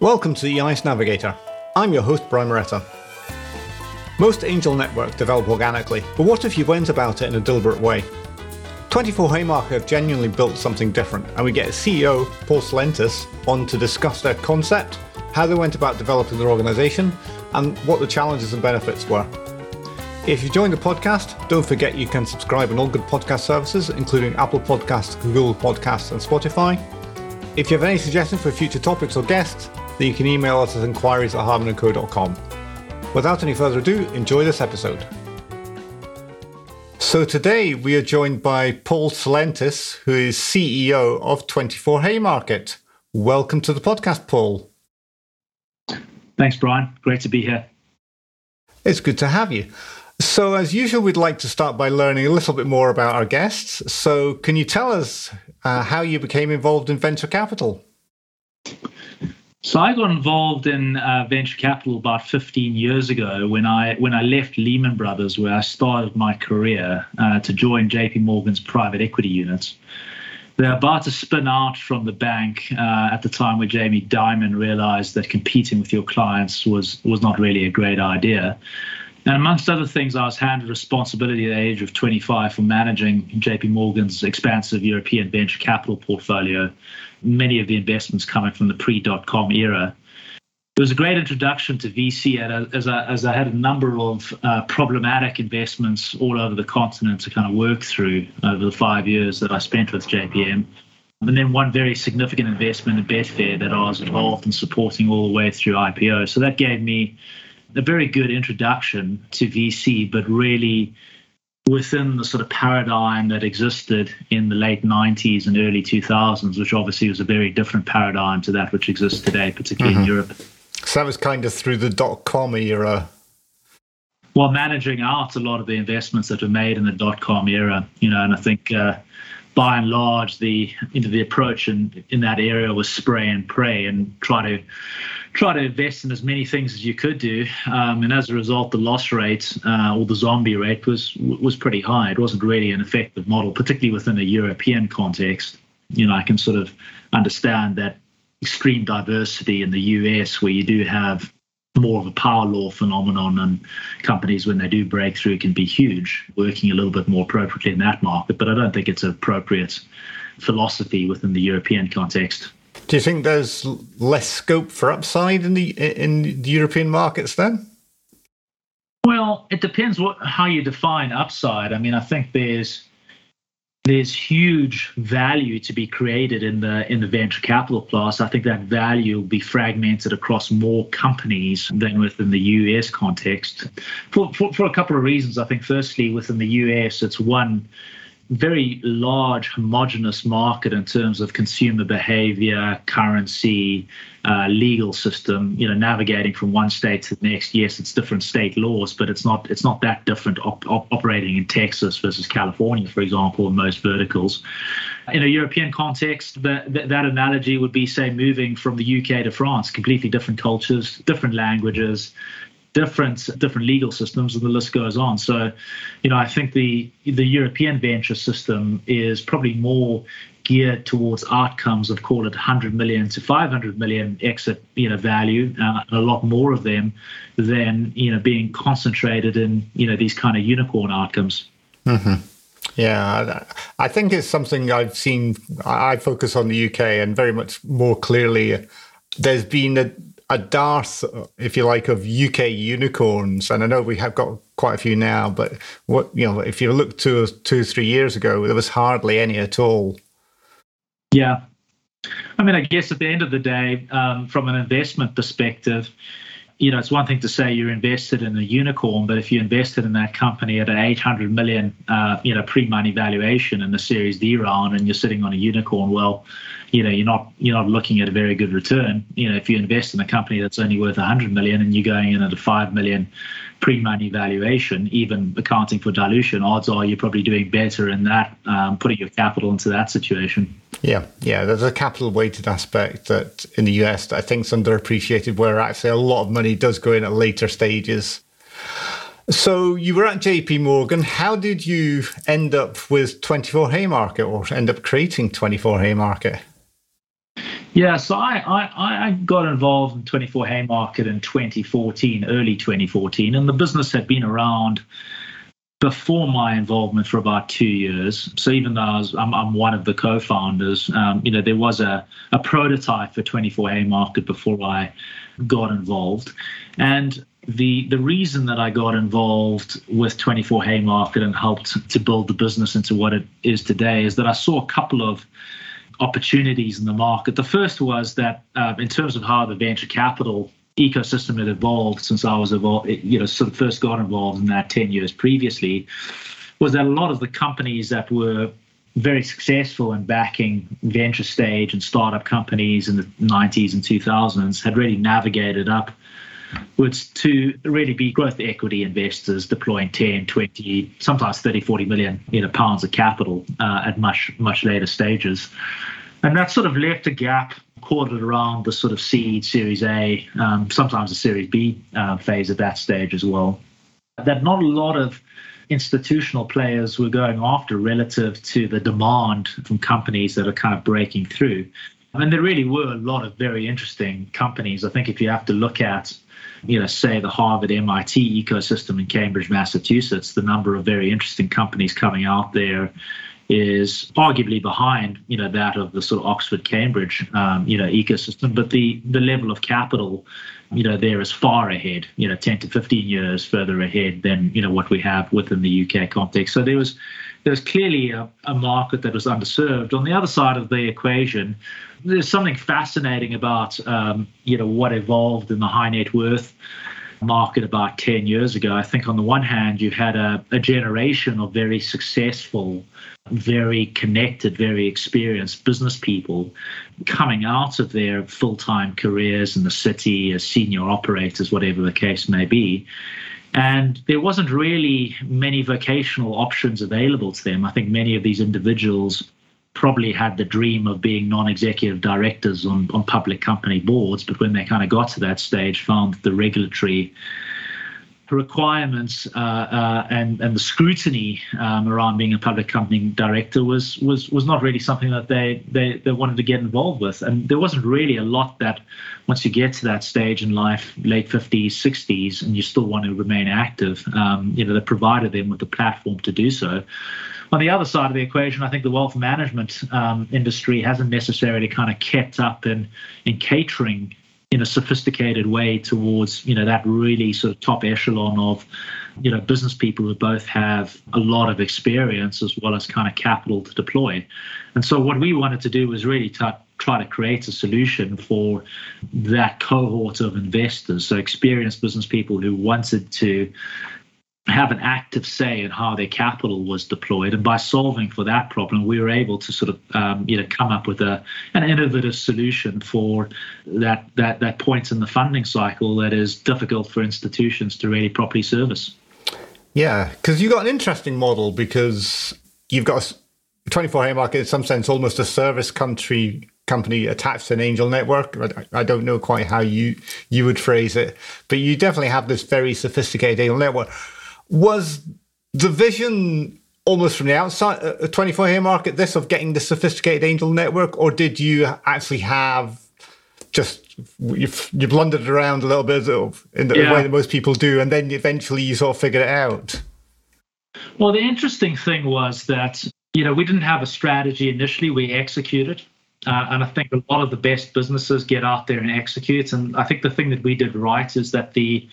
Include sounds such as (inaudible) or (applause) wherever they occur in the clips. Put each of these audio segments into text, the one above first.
Welcome to the EIS Navigator. I'm your host, Brian Moretta. Most angel networks develop organically, but what if you went about it in a deliberate way? 24 Haymarket have genuinely built something different, and we get CEO, Paul Tselentis, on to discuss their concept, how they went about developing their organisation, and what the challenges and benefits were. If you joined the podcast, don't forget you can subscribe on all good podcast services, including Apple Podcasts, Google Podcasts, and Spotify. If you have any suggestions for future topics or guests, then you can email us at inquiries at hardmanandco.com. Without any further ado, enjoy this episode. So today we are joined by Paul Tselentis, who is CEO of 24 Haymarket. Welcome to the podcast, Paul. Thanks, Brian. Great to be here. It's good to have you. So, as usual, we'd like to start by learning a little bit more about our guests. So, can you tell us uh, how you became involved in venture capital? So I got involved in uh, venture capital about 15 years ago when I when I left Lehman Brothers, where I started my career, uh, to join J.P. Morgan's private equity unit. They're about to spin out from the bank uh, at the time where Jamie Dimon realized that competing with your clients was was not really a great idea. And amongst other things, I was handed responsibility at the age of 25 for managing JP Morgan's expansive European venture capital portfolio, many of the investments coming from the pre dot com era. It was a great introduction to VC as I, as I had a number of uh, problematic investments all over the continent to kind of work through over the five years that I spent with JPM. And then one very significant investment in Betfair that I was involved in supporting all the way through IPO. So that gave me a very good introduction to VC, but really within the sort of paradigm that existed in the late 90s and early 2000s, which obviously was a very different paradigm to that which exists today, particularly mm-hmm. in Europe. So that was kind of through the dot com era. Well, managing out a lot of the investments that were made in the dot com era, you know, and I think uh, by and large the you know, the approach in in that area was spray and pray and try to try to invest in as many things as you could do, um, and as a result, the loss rate uh, or the zombie rate was was pretty high. It wasn't really an effective model, particularly within a European context. You know, I can sort of understand that extreme diversity in the US, where you do have more of a power law phenomenon and companies when they do break through can be huge working a little bit more appropriately in that market but i don't think it's appropriate philosophy within the european context do you think there's less scope for upside in the in the European markets then? Well, it depends what how you define upside. I mean, I think there's there's huge value to be created in the in the venture capital class. I think that value will be fragmented across more companies than within the US context. For for, for a couple of reasons. I think firstly within the US it's one very large homogenous market in terms of consumer behavior, currency, uh, legal system. You know, navigating from one state to the next. Yes, it's different state laws, but it's not it's not that different op- op- operating in Texas versus California, for example, in most verticals. In a European context, that that analogy would be say moving from the UK to France, completely different cultures, different languages, different different legal systems, and the list goes on. So, you know, I think the the European venture system is probably more geared towards outcomes of call it 100 million to 500 million exit you know value uh, a lot more of them than you know being concentrated in you know these kind of unicorn outcomes mm-hmm. yeah i think it's something i've seen i focus on the uk and very much more clearly there's been a a dearth, if you like, of UK unicorns, and I know we have got quite a few now. But what you know, if you look two, two, three years ago, there was hardly any at all. Yeah, I mean, I guess at the end of the day, um, from an investment perspective, you know, it's one thing to say you're invested in a unicorn, but if you invested in that company at an 800 million, uh, you know, pre-money valuation in the Series D round, and you're sitting on a unicorn, well, you know, you're not you're not looking at a very good return. You know, if you invest in a company that's only worth 100 million and you're going in at a 5 million pre-money valuation, even accounting for dilution, odds are you're probably doing better in that, um, putting your capital into that situation. Yeah, yeah. There's a capital weighted aspect that in the US I think is underappreciated, where actually a lot of money does go in at later stages. So you were at JP Morgan. How did you end up with 24 Haymarket or end up creating 24 Haymarket? Yeah, so I, I, I got involved in 24 Haymarket in 2014, early 2014, and the business had been around before my involvement for about two years. So even though I was, I'm, I'm one of the co-founders, um, you know, there was a, a prototype for 24 Haymarket before I got involved. And the the reason that I got involved with 24 Haymarket and helped to build the business into what it is today is that I saw a couple of opportunities in the market. The first was that uh, in terms of how the venture capital ecosystem had evolved since I was evolved, you know, sort of first got involved in that 10 years previously, was that a lot of the companies that were very successful in backing venture stage and startup companies in the 90s and 2000s had really navigated up to really be growth equity investors deploying 10 20 sometimes 30 40 million you know pounds of capital uh, at much much later stages. And that sort of left a gap quartered around the sort of seed, Series A, um, sometimes the Series B uh, phase at that stage as well. That not a lot of institutional players were going after relative to the demand from companies that are kind of breaking through. And there really were a lot of very interesting companies. I think if you have to look at, you know, say the Harvard MIT ecosystem in Cambridge, Massachusetts, the number of very interesting companies coming out there is arguably behind, you know, that of the sort of Oxford Cambridge, um, you know, ecosystem. But the the level of capital, you know, there is far ahead, you know, 10 to 15 years further ahead than you know what we have within the UK context. So there was there was clearly a, a market that was underserved. On the other side of the equation, there's something fascinating about um, you know what evolved in the high net worth market about 10 years ago. I think on the one hand, you had a, a generation of very successful very connected, very experienced business people coming out of their full time careers in the city as senior operators, whatever the case may be. And there wasn't really many vocational options available to them. I think many of these individuals probably had the dream of being non-executive directors on, on public company boards, but when they kind of got to that stage, found the regulatory requirements uh, uh, and and the scrutiny um, around being a public company director was was was not really something that they, they they wanted to get involved with, and there wasn't really a lot that once you get to that stage in life, late 50s, 60s, and you still want to remain active, um, you know, that provided them with the platform to do so. On the other side of the equation, I think the wealth management um, industry hasn't necessarily kind of kept up in in catering in a sophisticated way towards you know that really sort of top echelon of you know business people who both have a lot of experience as well as kind of capital to deploy. And so what we wanted to do was really t- try to create a solution for that cohort of investors. So experienced business people who wanted to have an active say in how their capital was deployed. And by solving for that problem, we were able to sort of um, you know come up with a an innovative solution for that that that point in the funding cycle that is difficult for institutions to really properly service. Yeah, because you've got an interesting model because you've got a 24 Haymarket in some sense almost a service country company attached to an angel network. I, I don't know quite how you you would phrase it, but you definitely have this very sophisticated angel network was the vision almost from the outside, a uh, 24 Haymarket, this of getting the sophisticated angel network, or did you actually have just you've you blundered around a little bit in the yeah. way that most people do, and then eventually you sort of figured it out? Well, the interesting thing was that you know we didn't have a strategy initially; we executed. Uh, and I think a lot of the best businesses get out there and execute. And I think the thing that we did right is that the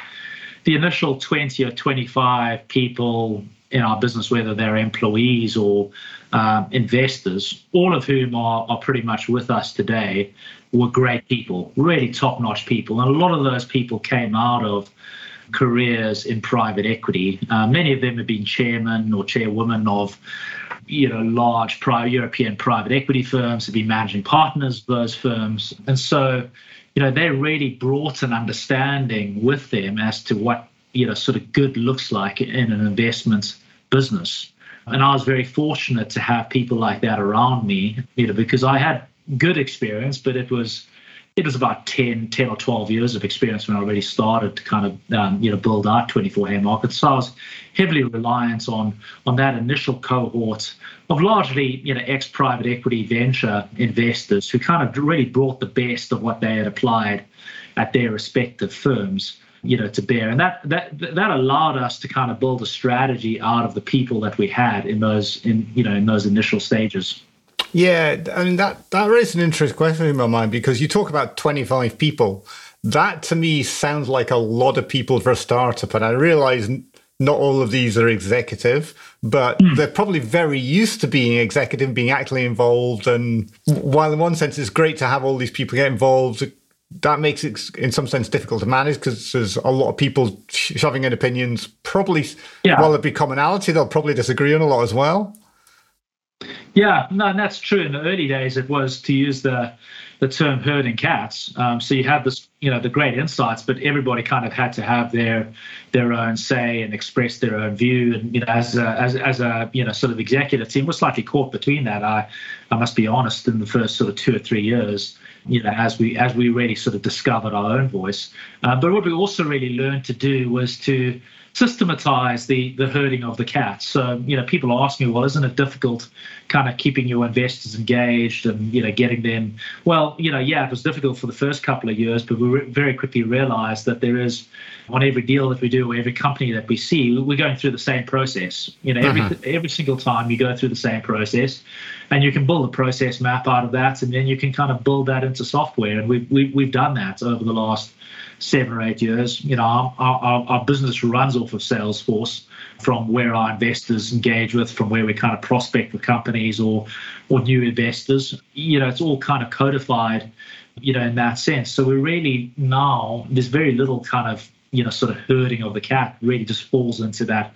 the initial 20 or 25 people in our business, whether they're employees or um, investors, all of whom are, are pretty much with us today, were great people, really top notch people. And a lot of those people came out of careers in private equity. Uh, many of them have been chairman or chairwoman of you know large pri- European private equity firms, have been managing partners of those firms. And so you know, they really brought an understanding with them as to what, you know, sort of good looks like in an investment business. And I was very fortunate to have people like that around me, you know, because I had good experience, but it was it was about 10, 10 or 12 years of experience when I already started to kind of um, you know build our 24 Haymarket. So I was heavily reliant on on that initial cohort of largely you know ex private equity venture investors who kind of really brought the best of what they had applied at their respective firms you know to bear and that that that allowed us to kind of build a strategy out of the people that we had in those in you know in those initial stages yeah, I mean that that raises an interesting question in my mind because you talk about 25 people. That to me sounds like a lot of people for a startup, and I realize not all of these are executive, but mm. they're probably very used to being executive, and being actively involved. And while in one sense it's great to have all these people get involved, that makes it in some sense difficult to manage because there's a lot of people shoving in opinions. Probably, yeah. while there be commonality, they'll probably disagree on a lot as well. Yeah, no, and that's true. In the early days, it was to use the the term herding cats. Um, so you had this, you know, the great insights, but everybody kind of had to have their their own say and express their own view. And you know, as a, as as a you know sort of executive team, we're slightly caught between that. I I must be honest. In the first sort of two or three years, you know, as we as we really sort of discovered our own voice. Uh, but what we also really learned to do was to systematize the the herding of the cats. So you know, people ask me, well, isn't it difficult, kind of keeping your investors engaged and you know getting them? Well, you know, yeah, it was difficult for the first couple of years, but we very quickly realized that there is on every deal that we do, or every company that we see, we're going through the same process. You know, every uh-huh. every single time you go through the same process, and you can build a process map out of that, and then you can kind of build that into software. And we've we, have we have done that over the last seven or eight years. You know, our, our, our business runs off of Salesforce from where our investors engage with, from where we kind of prospect with companies or or new investors. You know, it's all kind of codified, you know, in that sense. So we're really now there's very little kind of you know sort of herding of the cat. Really just falls into that,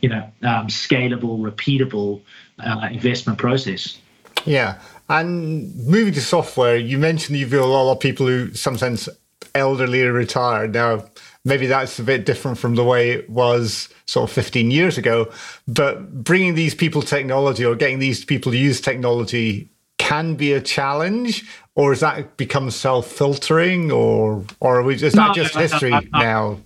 you know, um, scalable, repeatable uh, investment process. Yeah. And moving to software, you mentioned you've got a lot of people who sometimes elderly retired. Now, maybe that's a bit different from the way it was sort of 15 years ago, but bringing these people technology or getting these people to use technology can be a challenge or has that become self-filtering or or are we just no, that just history no, no, now?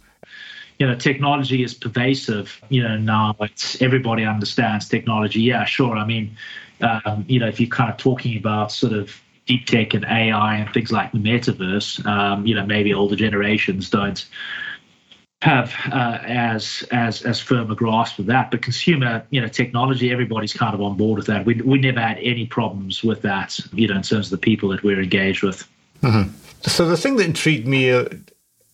You know technology is pervasive you know now it's everybody understands technology. Yeah sure i mean um, you know if you're kind of talking about sort of deep tech and AI and things like the metaverse, um, you know, maybe older generations don't have uh, as as as firm a grasp of that. But consumer, you know, technology, everybody's kind of on board with that. We we never had any problems with that, you know, in terms of the people that we're engaged with. Mm-hmm. So the thing that intrigued me uh,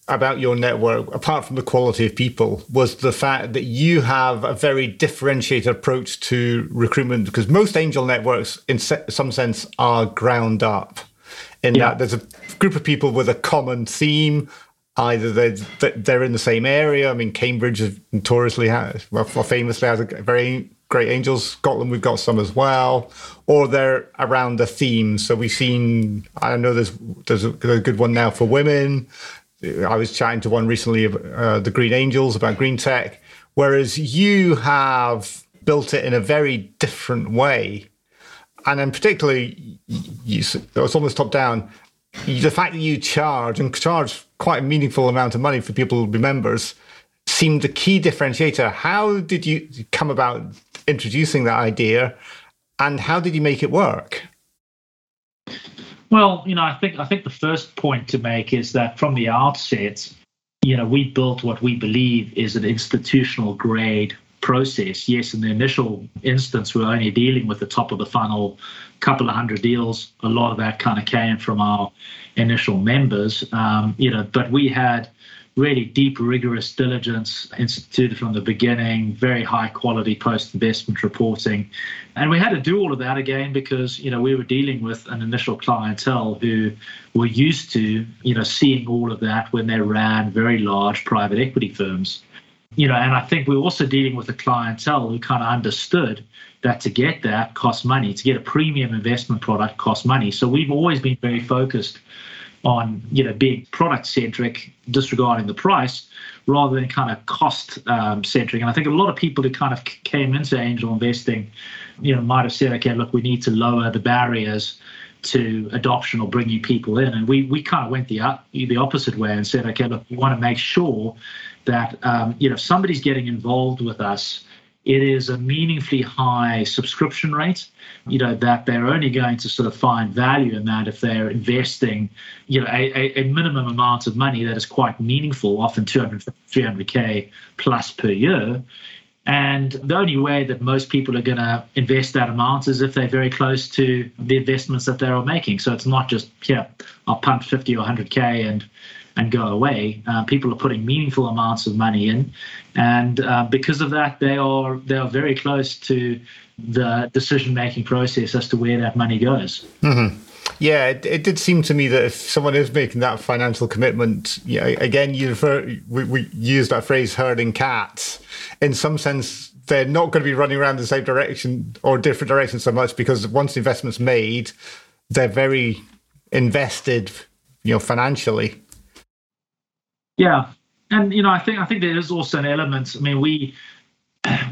about your network, apart from the quality of people, was the fact that you have a very differentiated approach to recruitment because most angel networks, in some sense, are ground up. In yeah. that there's a group of people with a common theme. Either they're, they're in the same area. I mean, Cambridge is notoriously has, well, famously has a very great angels. Scotland, we've got some as well, or they're around the theme. So we've seen. I know there's there's a good one now for women. I was chatting to one recently, uh, the Green Angels, about green tech, whereas you have built it in a very different way. And then, particularly, you, it's almost top down. The fact that you charge and charge quite a meaningful amount of money for people to be members seemed a key differentiator. How did you come about introducing that idea, and how did you make it work? Well, you know, I think I think the first point to make is that from the outset, you know, we built what we believe is an institutional grade process. Yes, in the initial instance, we we're only dealing with the top of the funnel, couple of hundred deals. A lot of that kind of came from our initial members, um, you know, but we had really deep, rigorous diligence instituted from the beginning, very high quality post investment reporting. And we had to do all of that again because, you know, we were dealing with an initial clientele who were used to, you know, seeing all of that when they ran very large private equity firms. You know, and I think we are also dealing with a clientele who kind of understood that to get that costs money, to get a premium investment product costs money. So we've always been very focused on you know being product centric, disregarding the price, rather than kind of cost um, centric. And I think a lot of people who kind of came into angel investing, you know, might have said, okay, look, we need to lower the barriers to adoption or bringing people in. And we we kind of went the the opposite way and said, okay, look, we want to make sure that um, you know if somebody's getting involved with us, it is a meaningfully high subscription rate. You know that they're only going to sort of find value in that if they're investing, you know, a, a minimum amount of money that is quite meaningful, often 200, 300k plus per year. And the only way that most people are going to invest that amount is if they're very close to the investments that they're making. So it's not just, yeah, I'll pump 50 or 100K and and go away. Uh, people are putting meaningful amounts of money in, and uh, because of that, they are they are very close to the decision making process as to where that money goes. Mm-hmm. Yeah, it, it, did seem to me that if someone is making that financial commitment, yeah, again, you refer, we, we use that phrase herding cats. In some sense, they're not going to be running around the same direction or different direction so much because once the investment's made, they're very invested, you know, financially. Yeah, and you know, I think I think there is also an element. I mean, we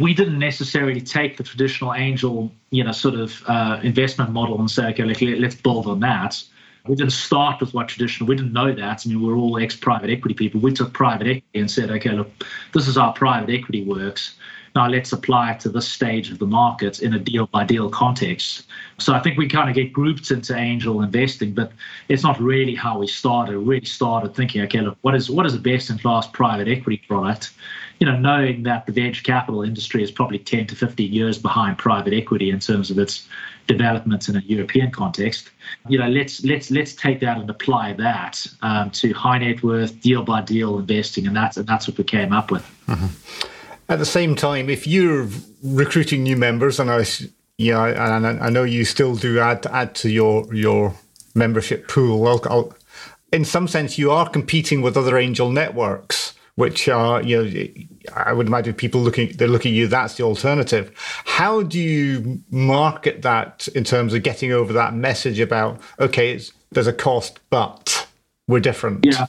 we didn't necessarily take the traditional angel, you know, sort of uh, investment model and say, okay, let, let's build on that. We didn't start with what traditional. We didn't know that. I mean, we're all ex-private equity people. We took private equity and said, okay, look, this is how private equity works. Now let's apply it to this stage of the market in a deal by deal context. So I think we kind of get grouped into angel investing, but it's not really how we started. We really started thinking, okay, look, what is what is the best in class private equity product? You know, knowing that the venture capital industry is probably 10 to 15 years behind private equity in terms of its developments in a European context. You know, let's let's let's take that and apply that um, to high net worth deal by deal investing, and that's and that's what we came up with. Mm-hmm. At the same time, if you're recruiting new members, and I, yeah, and I know you still do add add to your your membership pool. I'll, I'll, in some sense, you are competing with other angel networks, which are you know, I would imagine people looking they're looking at you. That's the alternative. How do you market that in terms of getting over that message about okay, there's a cost, but we're different. Yeah.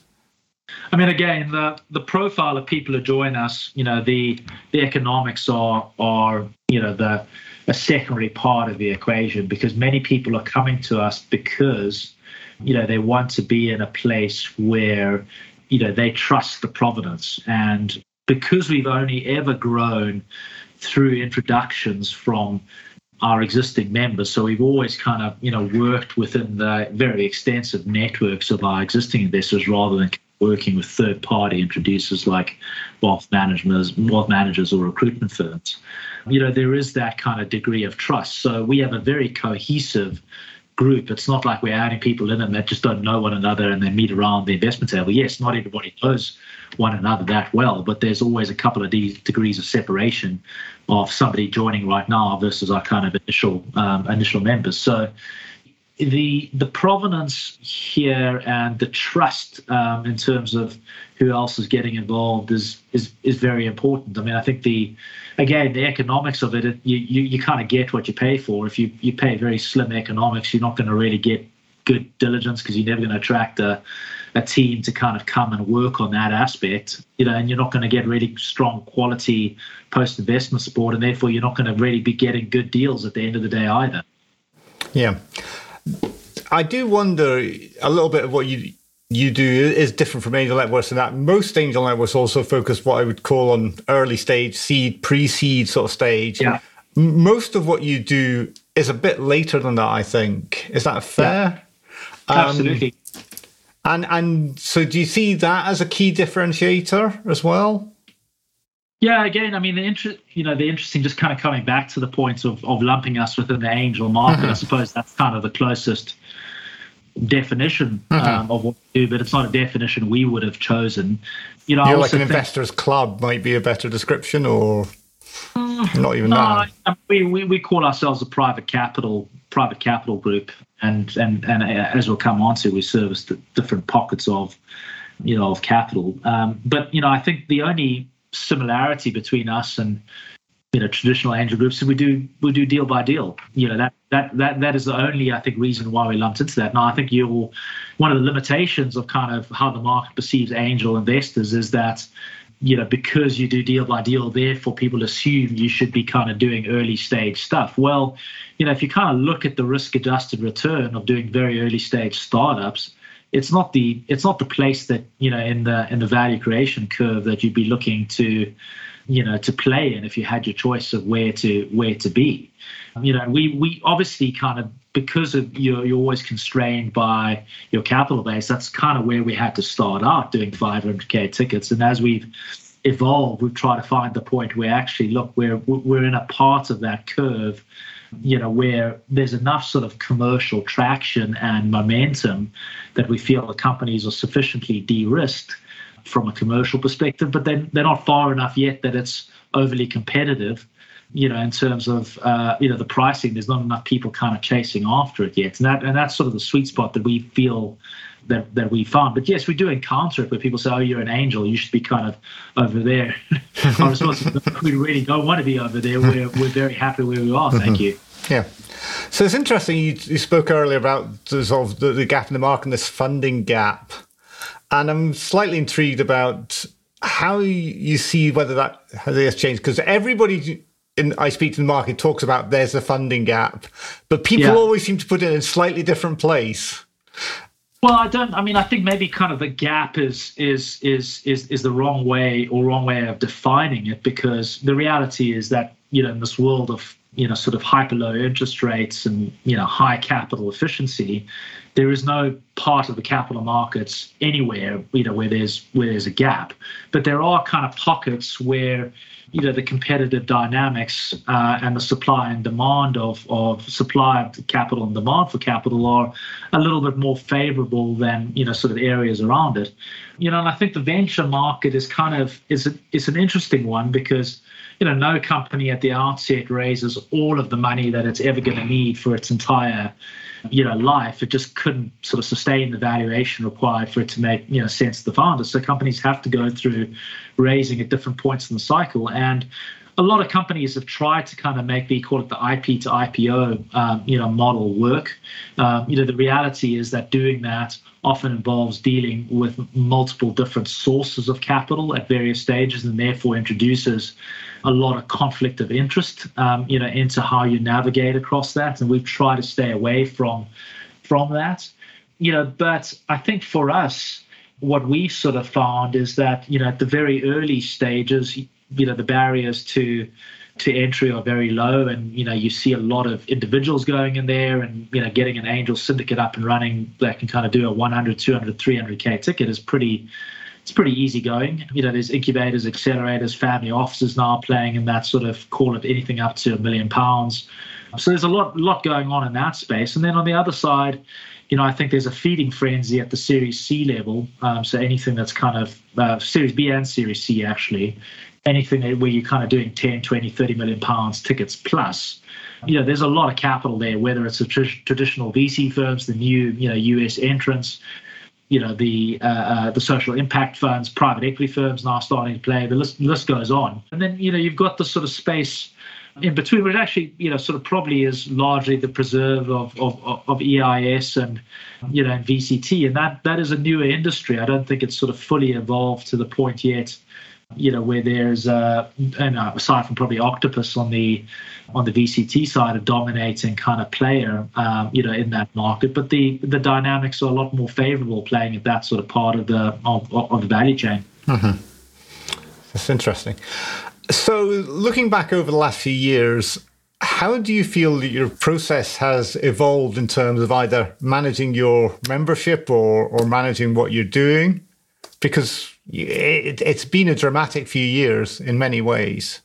I mean, again, the the profile of people who join us, you know, the the economics are are you know the a secondary part of the equation because many people are coming to us because you know they want to be in a place where you know they trust the provenance and because we've only ever grown through introductions from our existing members. So we've always kind of, you know, worked within the very extensive networks of our existing investors rather than working with third party introducers like wealth managers, wealth managers or recruitment firms. You know, there is that kind of degree of trust. So we have a very cohesive group. It's not like we're adding people in and they just don't know one another and they meet around the investment table. Yes, not everybody knows one another that well, but there's always a couple of de- degrees of separation of somebody joining right now versus our kind of initial um, initial members. So the the provenance here and the trust um, in terms of who else is getting involved is is is very important. I mean, I think the again the economics of it, it you, you you kind of get what you pay for. If you you pay very slim economics, you're not going to really get good diligence because you're never going to attract a a team to kind of come and work on that aspect, you know, and you're not going to get really strong quality post investment support, and therefore you're not going to really be getting good deals at the end of the day either. Yeah. I do wonder a little bit of what you you do is different from angel networks in that most angel networks also focus what I would call on early stage, seed, pre-seed sort of stage. Yeah. Most of what you do is a bit later than that, I think. Is that fair? Yeah. Um, Absolutely. And and so do you see that as a key differentiator as well? Yeah, again, I mean, the interest, you know, the interesting, just kind of coming back to the point of, of lumping us within the angel market. Mm-hmm. I suppose that's kind of the closest definition mm-hmm. um, of what we do, but it's not a definition we would have chosen. You know, You're like an think, investors club might be a better description, or mm, not even no, that. We, we we call ourselves a private capital private capital group, and and and as we'll come on to, we service the different pockets of you know of capital. Um, but you know, I think the only similarity between us and you know traditional angel groups we do we do deal by deal. You know that that that that is the only I think reason why we lumped into that. Now I think you're one of the limitations of kind of how the market perceives angel investors is that you know, because you do deal by deal, therefore people assume you should be kind of doing early stage stuff. Well, you know, if you kind of look at the risk adjusted return of doing very early stage startups, it's not the it's not the place that you know in the in the value creation curve that you'd be looking to you know to play in if you had your choice of where to where to be. You know we we obviously kind of because of you're, you're always constrained by your capital base that's kind of where we had to start out doing 500k tickets. And as we've evolved we've tried to find the point where actually look we're we're in a part of that curve you know where there's enough sort of commercial traction and momentum that we feel the companies are sufficiently de-risked from a commercial perspective, but then they're not far enough yet that it's overly competitive. You know, in terms of uh, you know the pricing, there's not enough people kind of chasing after it yet, and that and that's sort of the sweet spot that we feel that that we found. But yes, we do encounter it where people say, "Oh, you're an angel. You should be kind of over there." (laughs) Our response we really don't want to be over there. We're we're very happy where we are. Thank you. Yeah. So it's interesting. You, you spoke earlier about the, sort of the, the gap in the market and this funding gap. And I'm slightly intrigued about how you see whether that has changed because everybody in I speak to the market talks about there's a funding gap, but people yeah. always seem to put it in a slightly different place. Well, I don't. I mean, I think maybe kind of the gap is is is is is the wrong way or wrong way of defining it because the reality is that you know in this world of you know sort of hyper low interest rates and you know high capital efficiency there is no part of the capital markets anywhere you know where there's where there's a gap. But there are kind of pockets where you know the competitive dynamics uh, and the supply and demand of of supply of capital and demand for capital are a little bit more favorable than you know sort of areas around it. You know and i think the venture market is kind of is a, is an interesting one because you know, no company at the outset raises all of the money that it's ever going to need for its entire, you know, life. It just couldn't sort of sustain the valuation required for it to make, you know, sense to the founders. So companies have to go through raising at different points in the cycle. And a lot of companies have tried to kind of make the call it the IP to IPO, um, you know, model work. Um, you know, the reality is that doing that often involves dealing with multiple different sources of capital at various stages, and therefore introduces a lot of conflict of interest, um, you know, into how you navigate across that. And we've tried to stay away from from that, you know. But I think for us, what we sort of found is that you know at the very early stages, you know, the barriers to to entry are very low and you know you see a lot of individuals going in there and you know getting an angel syndicate up and running that can kind of do a 100 200 300k ticket is pretty it's pretty easy going. You know, there's incubators, accelerators, family offices now playing in that sort of call it anything up to a million pounds. So there's a lot, lot going on in that space. And then on the other side, you know, I think there's a feeding frenzy at the Series C level. Um, so anything that's kind of uh, Series B and Series C actually, anything where you're kind of doing 10, 20, 30 million pounds tickets plus. You know, there's a lot of capital there, whether it's the tr- traditional VC firms, the new, you know, US entrants, you know the uh, uh, the social impact funds, private equity firms now starting to play. The list, list goes on, and then you know you've got the sort of space in between, which actually you know sort of probably is largely the preserve of of, of EIS and you know and VCT, and that that is a newer industry. I don't think it's sort of fully evolved to the point yet you know, where there's uh, and uh, aside from probably Octopus on the on the VCT side, a dominating kind of player, um, you know, in that market. But the the dynamics are a lot more favourable playing at that sort of part of the of, of the value chain. Mm-hmm. That's interesting. So, looking back over the last few years, how do you feel that your process has evolved in terms of either managing your membership or, or managing what you're doing? Because it, it's been a dramatic few years in many ways.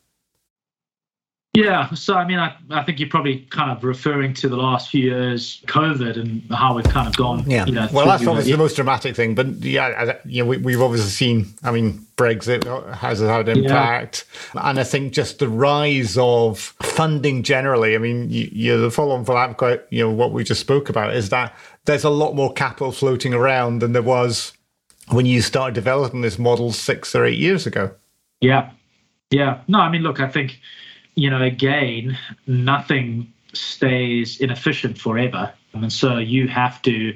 Yeah, so I mean, I, I think you're probably kind of referring to the last few years, COVID, and how we've kind of gone. Yeah, you know, well, that's obviously the most dramatic thing, but yeah, you know, we, have obviously seen. I mean, Brexit has had an impact, yeah. and I think just the rise of funding generally. I mean, you, you the follow-on for that, quite, you know, what we just spoke about is that there's a lot more capital floating around than there was when you started developing this model six or eight years ago. Yeah. Yeah. No, I mean, look, I think, you know, again, nothing stays inefficient forever. And so you have to,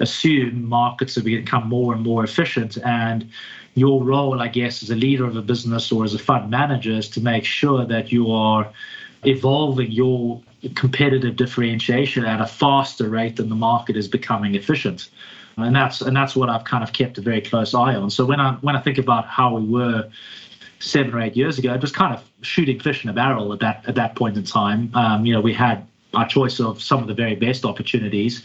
assume markets have become more and more efficient and your role i guess as a leader of a business or as a fund manager is to make sure that you are evolving your competitive differentiation at a faster rate than the market is becoming efficient and that's and that's what I've kind of kept a very close eye on. So when I when I think about how we were seven or eight years ago, it was kind of shooting fish in a barrel at that at that point in time. Um, you know, we had our choice of some of the very best opportunities,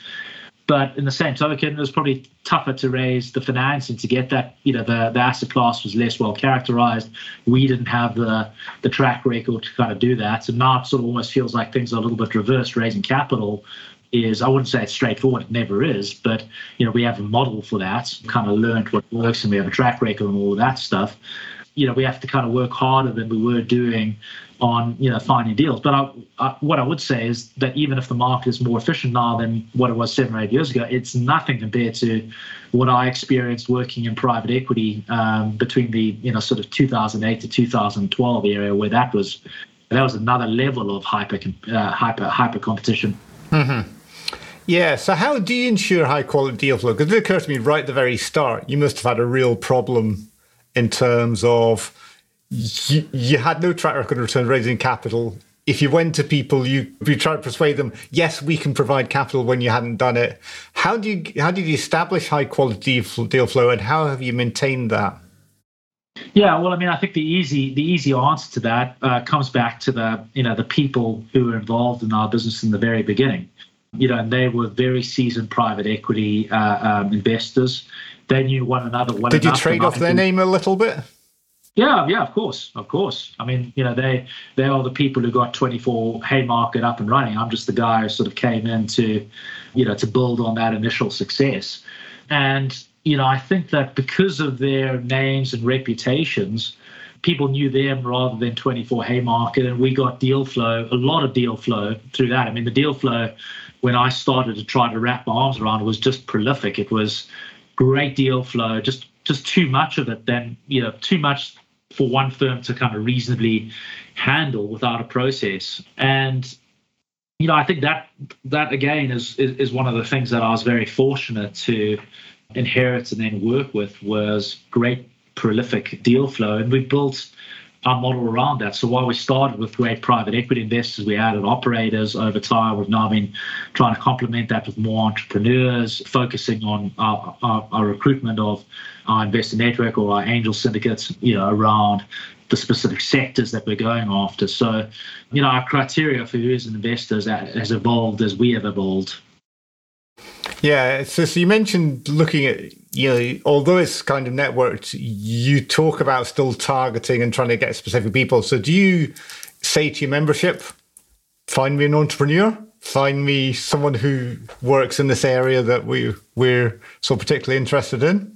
but in the same token, it was probably tougher to raise the financing to get that. You know, the, the asset class was less well characterized. We didn't have the the track record to kind of do that. So now it sort of almost feels like things are a little bit reversed, raising capital is I wouldn't say it's straightforward, it never is, but you know, we have a model for that, kind of learned what works and we have a track record and all of that stuff. You know, we have to kind of work harder than we were doing on you know finding deals. But I, I, what I would say is that even if the market is more efficient now than what it was seven or eight years ago, it's nothing compared to what I experienced working in private equity um, between the you know sort of 2008 to 2012 area, where that was that was another level of hyper uh, hyper hyper competition. Mm-hmm. Yeah. So, how do you ensure high quality deal flow? Because it occurred to me right at the very start, you must have had a real problem in terms of you, you had no track record of return raising capital. If you went to people, you you tried to persuade them, yes, we can provide capital when you hadn't done it. How do you how did you establish high quality deal flow, and how have you maintained that? Yeah, well, I mean, I think the easy the easy answer to that uh, comes back to the you know the people who were involved in our business in the very beginning you know, and they were very seasoned private equity uh, um, investors. They knew one another. One Did you trade off their name a little bit? Yeah, yeah, of course, of course. I mean, you know, they they are the people who got 24 Haymarket up and running. I'm just the guy who sort of came in to, you know, to build on that initial success. And you know, I think that because of their names and reputations, people knew them rather than 24 Haymarket, and we got deal flow, a lot of deal flow through that. I mean, the deal flow when I started to try to wrap my arms around was just prolific. It was great deal flow, just just too much of it. Then you know too much for one firm to kind of reasonably handle without a process. And you know I think that that again is, is is one of the things that I was very fortunate to inherit and then work with was great prolific deal flow, and we built our model around that. So while we started with great private equity investors, we added operators over time. We've now been trying to complement that with more entrepreneurs, focusing on our, our, our recruitment of our investor network or our angel syndicates, you know, around the specific sectors that we're going after. So, you know, our criteria for who is an investor has evolved as we have evolved. Yeah, so, so you mentioned looking at you know, although it's kind of networked, you talk about still targeting and trying to get specific people. So do you say to your membership, find me an entrepreneur, find me someone who works in this area that we we're so particularly interested in?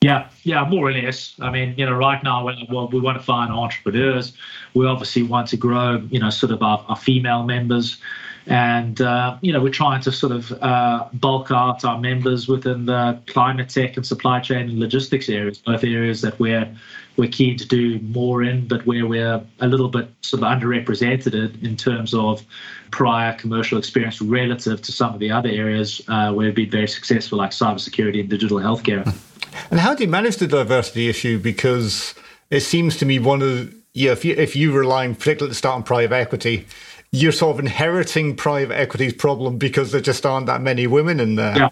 Yeah, yeah, more or less. I mean, you know, right now, well, we want to find entrepreneurs. We obviously want to grow, you know, sort of our, our female members and uh, you know we're trying to sort of uh, bulk out our members within the climate tech and supply chain and logistics areas, both areas that we're we're keen to do more in, but where we're a little bit sort of underrepresented in terms of prior commercial experience relative to some of the other areas uh, where we've been very successful, like cybersecurity and digital healthcare. (laughs) And how do you manage the diversity issue? Because it seems to me one of yeah, if you if you relying particularly to start on private equity, you're sort of inheriting private equity's problem because there just aren't that many women in there. Yeah,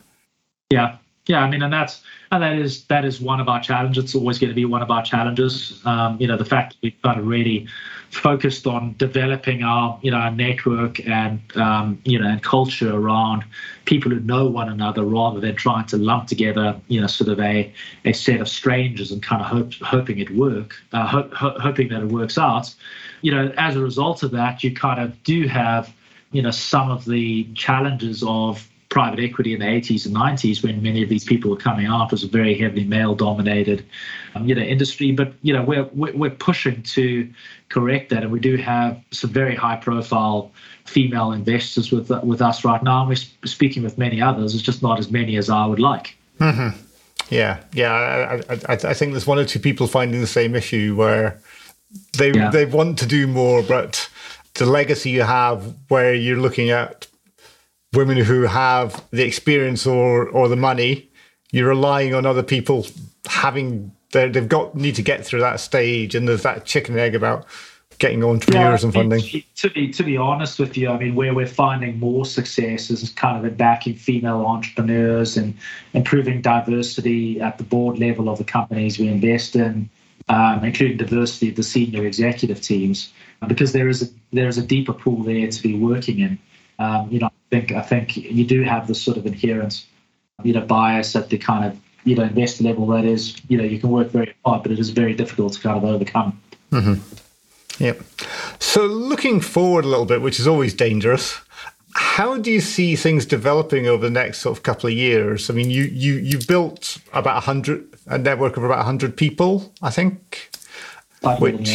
yeah, yeah. I mean, and that's and that is that is one of our challenges. It's always going to be one of our challenges. Um, you know, the fact that we've kind of really focused on developing our you know our network and um, you know and culture around people who know one another rather than trying to lump together you know sort of a a set of strangers and kind of hope, hoping it work uh, ho- ho- hoping that it works out you know, as a result of that, you kind of do have, you know, some of the challenges of private equity in the 80s and 90s when many of these people were coming out was a very heavily male dominated um, you know industry. But you know we're we're pushing to correct that and we do have some very high profile female investors with with us right now and we're speaking with many others. It's just not as many as I would like. Mm-hmm. yeah. Yeah I, I, I think there's one or two people finding the same issue where they yeah. they want to do more, but the legacy you have, where you're looking at women who have the experience or or the money. You're relying on other people having they've got need to get through that stage, and there's that chicken and egg about getting entrepreneurs yeah, and funding. To be to be honest with you, I mean, where we're finding more success is kind of in backing female entrepreneurs and improving diversity at the board level of the companies we invest in, um, including diversity of the senior executive teams, because there is a there is a deeper pool there to be working in. Um, you know, I think I think you do have this sort of inherent, you know, bias at the kind of you know investor level that is you know you can work very hard, but it is very difficult to kind of overcome. Mm-hmm. Yep. So looking forward a little bit, which is always dangerous. How do you see things developing over the next sort of couple of years? I mean, you you you built about hundred a network of about hundred people, I think, which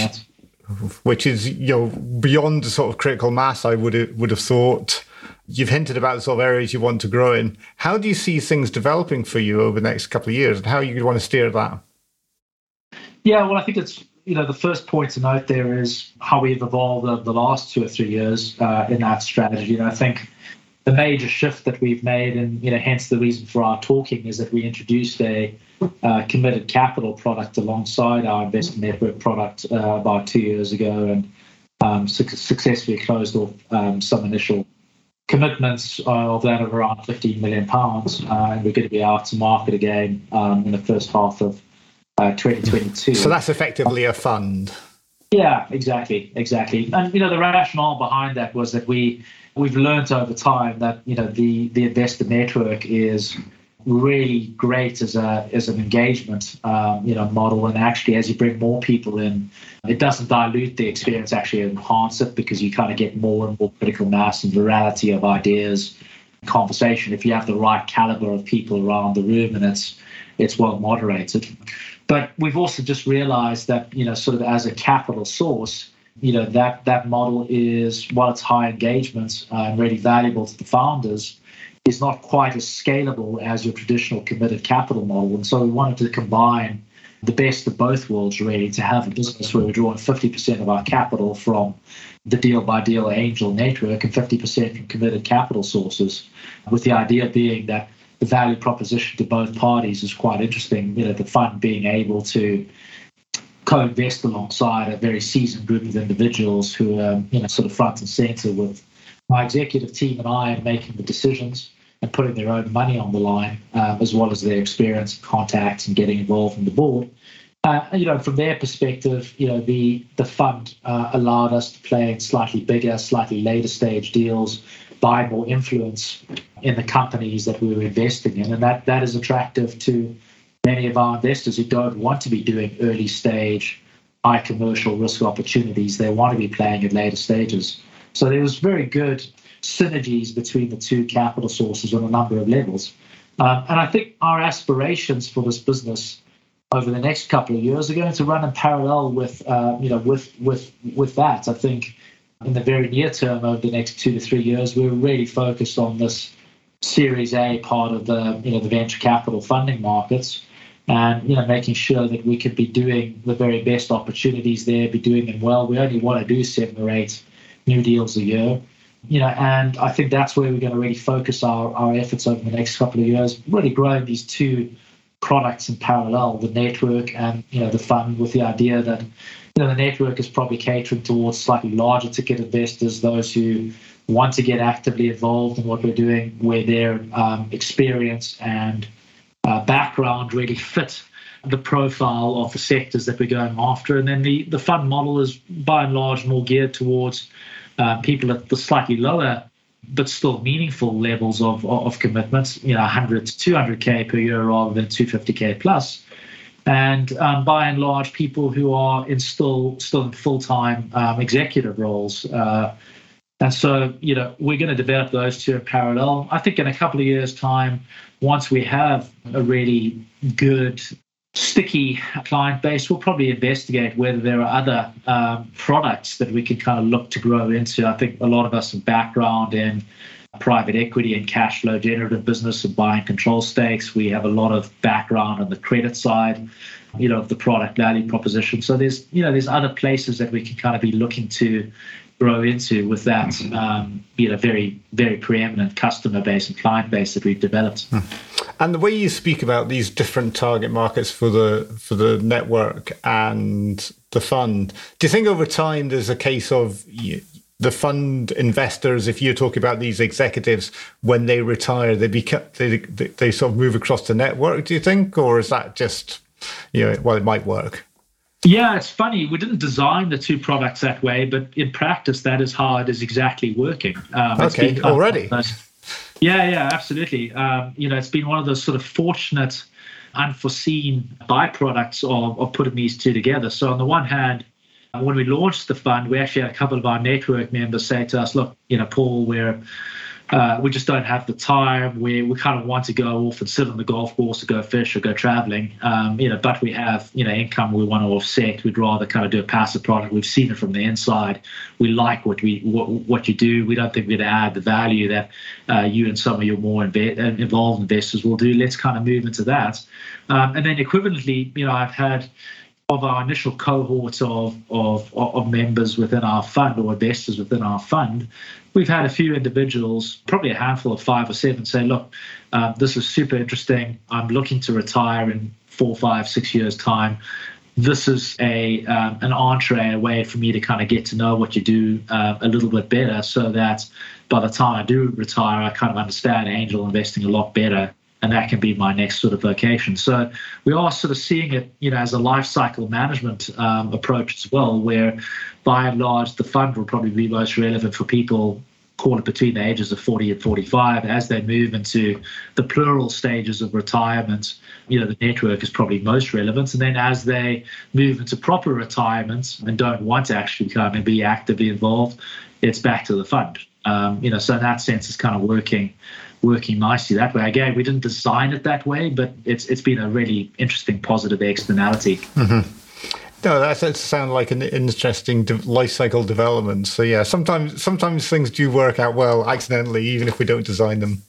which is you know beyond the sort of critical mass I would have, would have thought. You've hinted about the sort of areas you want to grow in. How do you see things developing for you over the next couple of years, and how you want to steer that? Yeah, well, I think it's you know, the first point to note there is how we've evolved over the last two or three years uh, in that strategy. And I think the major shift that we've made, and you know, hence the reason for our talking, is that we introduced a uh, committed capital product alongside our investment network product uh, about two years ago, and um, su- successfully closed off um, some initial commitments of that of around 15 million pounds, uh, and we're going to be out to market again um, in the first half of uh, 2022. So that's effectively a fund. Yeah, exactly, exactly. And you know, the rationale behind that was that we we've learned over time that you know the the investor network is really great as a as an engagement um, you know model. And actually as you bring more people in it doesn't dilute the experience actually enhance it because you kind of get more and more critical mass and virality of ideas conversation. If you have the right caliber of people around the room and it's it's well moderated but we've also just realized that, you know, sort of as a capital source, you know, that that model is, while it's high engagement uh, and really valuable to the founders, is not quite as scalable as your traditional committed capital model. And so we wanted to combine the best of both worlds, really, to have a business where we're drawing 50% of our capital from the deal by deal angel network and 50% from committed capital sources, with the idea being that the value proposition to both parties is quite interesting. You know, the fund being able to co-invest alongside a very seasoned group of individuals who are, you know, sort of front and center with my executive team and I making the decisions and putting their own money on the line, um, as well as their experience, contacts, and getting involved in the board. Uh, you know, from their perspective, you know, the the fund uh, allowed us to play in slightly bigger, slightly later stage deals buy more influence in the companies that we were investing in. And that, that is attractive to many of our investors who don't want to be doing early stage, high commercial risk opportunities. They want to be playing at later stages. So there was very good synergies between the two capital sources on a number of levels. Um, and I think our aspirations for this business over the next couple of years are going to run in parallel with, uh, you know, with with with that. I think in the very near term, over the next two to three years, we're really focused on this Series A part of the you know the venture capital funding markets, and you know making sure that we could be doing the very best opportunities there, be doing them well. We only want to do seven or eight new deals a year, you know, and I think that's where we're going to really focus our, our efforts over the next couple of years, really growing these two products in parallel, the network and you know the fund, with the idea that you know, the network is probably catering towards slightly larger ticket investors, those who want to get actively involved in what we're doing, where their um, experience and uh, background really (laughs) fit the profile of the sectors that we're going after. And then the, the fund model is by and large more geared towards uh, people at the slightly lower but still meaningful levels of, of commitments, you know, 100 to 200K per year rather than 250K plus and um, by and large, people who are in still still full time um, executive roles. Uh, and so, you know, we're going to develop those two in parallel. I think in a couple of years' time, once we have a really good, sticky client base, we'll probably investigate whether there are other um, products that we can kind of look to grow into. I think a lot of us have background in private equity and cash flow generative business of buying control stakes. We have a lot of background on the credit side, you know, of the product value proposition. So there's, you know, there's other places that we can kind of be looking to grow into with that um, you know very very preeminent customer base and client base that we've developed. Hmm. And the way you speak about these different target markets for the for the network and the fund, do you think over time there's a case of the fund investors, if you're talking about these executives, when they retire, they become they, they sort of move across the network. Do you think, or is that just you know, well, it might work? Yeah, it's funny. We didn't design the two products that way, but in practice, that is how it is exactly working. Um, okay, already. Yeah, yeah, absolutely. Um, you know, it's been one of those sort of fortunate, unforeseen byproducts of, of putting these two together. So on the one hand, when we launched the fund, we actually had a couple of our network members say to us, look, you know, Paul, we're uh, we just don't have the time. We we kind of want to go off and sit on the golf course or go fish or go traveling. Um, you know, but we have you know income we want to offset. We'd rather kind of do a passive product. We've seen it from the inside. We like what we what, what you do. We don't think we'd add the value that uh, you and some of your more uh, involved investors will do. Let's kind of move into that. Um, and then equivalently, you know, I've had of our initial cohort of, of, of members within our fund or investors within our fund, we've had a few individuals, probably a handful of five or seven, say, look, uh, this is super interesting. I'm looking to retire in four, five, six years' time. This is a um, an entree, a way for me to kind of get to know what you do uh, a little bit better, so that by the time I do retire, I kind of understand angel investing a lot better and that can be my next sort of vocation. So we are sort of seeing it, you know, as a life cycle management um, approach as well, where by and large the fund will probably be most relevant for people call it between the ages of 40 and 45 as they move into the plural stages of retirement you know the network is probably most relevant and then as they move into proper retirement and don't want to actually come and be actively involved it's back to the fund um, you know so in that sense it's kind of working working nicely that way. Again, we didn't design it that way, but it's it's been a really interesting positive externality. Mm-hmm. No, that, that sounds like an interesting de- life cycle development. So yeah, sometimes sometimes things do work out well accidentally, even if we don't design them.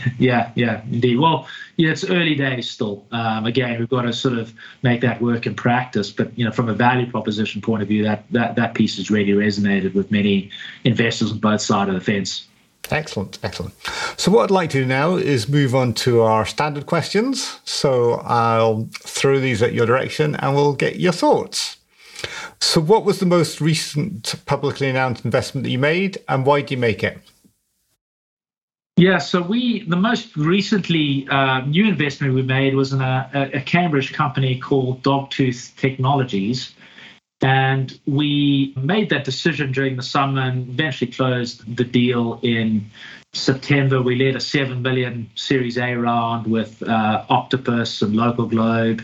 (laughs) yeah, yeah, indeed. Well, yeah, it's early days still. Um, again, we've got to sort of make that work in practice. But you know, from a value proposition point of view, that that that piece has really resonated with many investors on both sides of the fence. Excellent, excellent. So, what I'd like to do now is move on to our standard questions. So, I'll throw these at your direction and we'll get your thoughts. So, what was the most recent publicly announced investment that you made and why did you make it? Yeah, so we the most recently uh, new investment we made was in a, a Cambridge company called Dogtooth Technologies. And we made that decision during the summer and eventually closed the deal in September. We led a 7 million Series A round with uh, Octopus and Local Globe,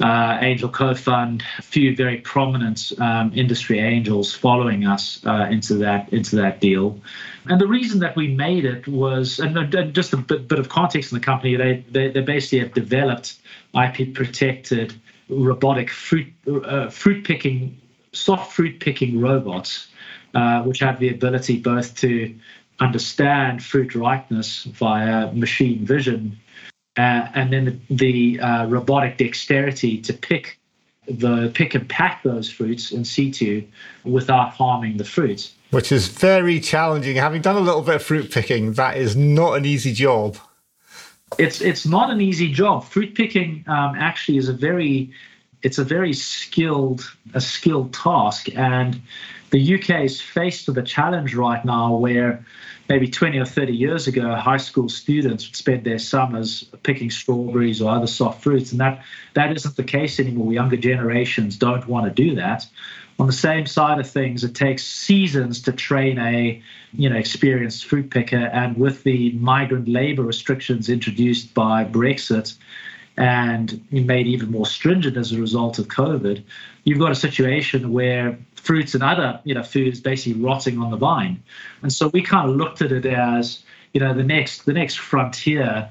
uh, Angel Co Fund, a few very prominent um, industry angels following us uh, into that into that deal. And the reason that we made it was, and just a bit, bit of context in the company, they, they, they basically have developed IP protected robotic fruit uh, fruit picking, soft fruit picking robots, uh, which have the ability both to understand fruit ripeness via machine vision, uh, and then the, the uh, robotic dexterity to pick the pick and pack those fruits in situ without harming the fruit. Which is very challenging. Having done a little bit of fruit picking, that is not an easy job it's it's not an easy job. Fruit picking um, actually is a very it's a very skilled a skilled task, and the UK is faced with a challenge right now where maybe 20 or 30 years ago, high school students would spend their summers picking strawberries or other soft fruits, and that that isn't the case anymore. Younger generations don't want to do that. On the same side of things, it takes seasons to train a you know experienced fruit picker, and with the migrant labor restrictions introduced by Brexit and made even more stringent as a result of COVID, you've got a situation where fruits and other you know foods basically rotting on the vine, and so we kind of looked at it as you know the next the next frontier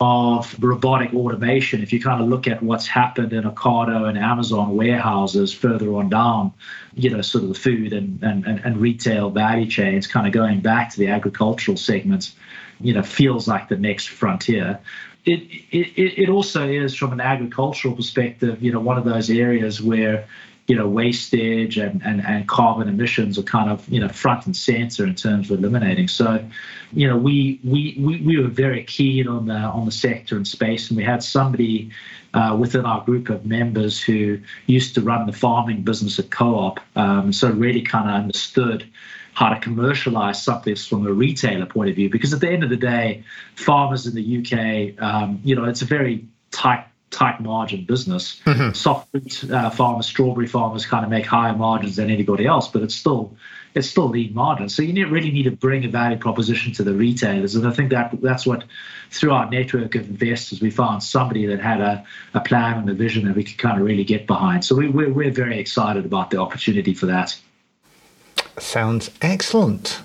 of robotic automation, if you kind of look at what's happened in Ocado and Amazon warehouses further on down, you know, sort of the food and, and, and retail value chains, kind of going back to the agricultural segments, you know, feels like the next frontier. It, it, it also is, from an agricultural perspective, you know, one of those areas where you know, wastage and, and, and carbon emissions are kind of, you know, front and center in terms of eliminating. So, you know, we we we, we were very keen on the on the sector and space, and we had somebody uh, within our group of members who used to run the farming business at Co-op, um, so really kind of understood how to commercialize something from a retailer point of view. Because at the end of the day, farmers in the UK, um, you know, it's a very tight tight margin business. Mm-hmm. Soft fruit uh, farmers, strawberry farmers kind of make higher margins than anybody else, but it's still it's still lean margins. So you need, really need to bring a value proposition to the retailers, and I think that that's what through our network of investors we found somebody that had a, a plan and a vision that we could kind of really get behind. So we, we're we're very excited about the opportunity for that. Sounds excellent.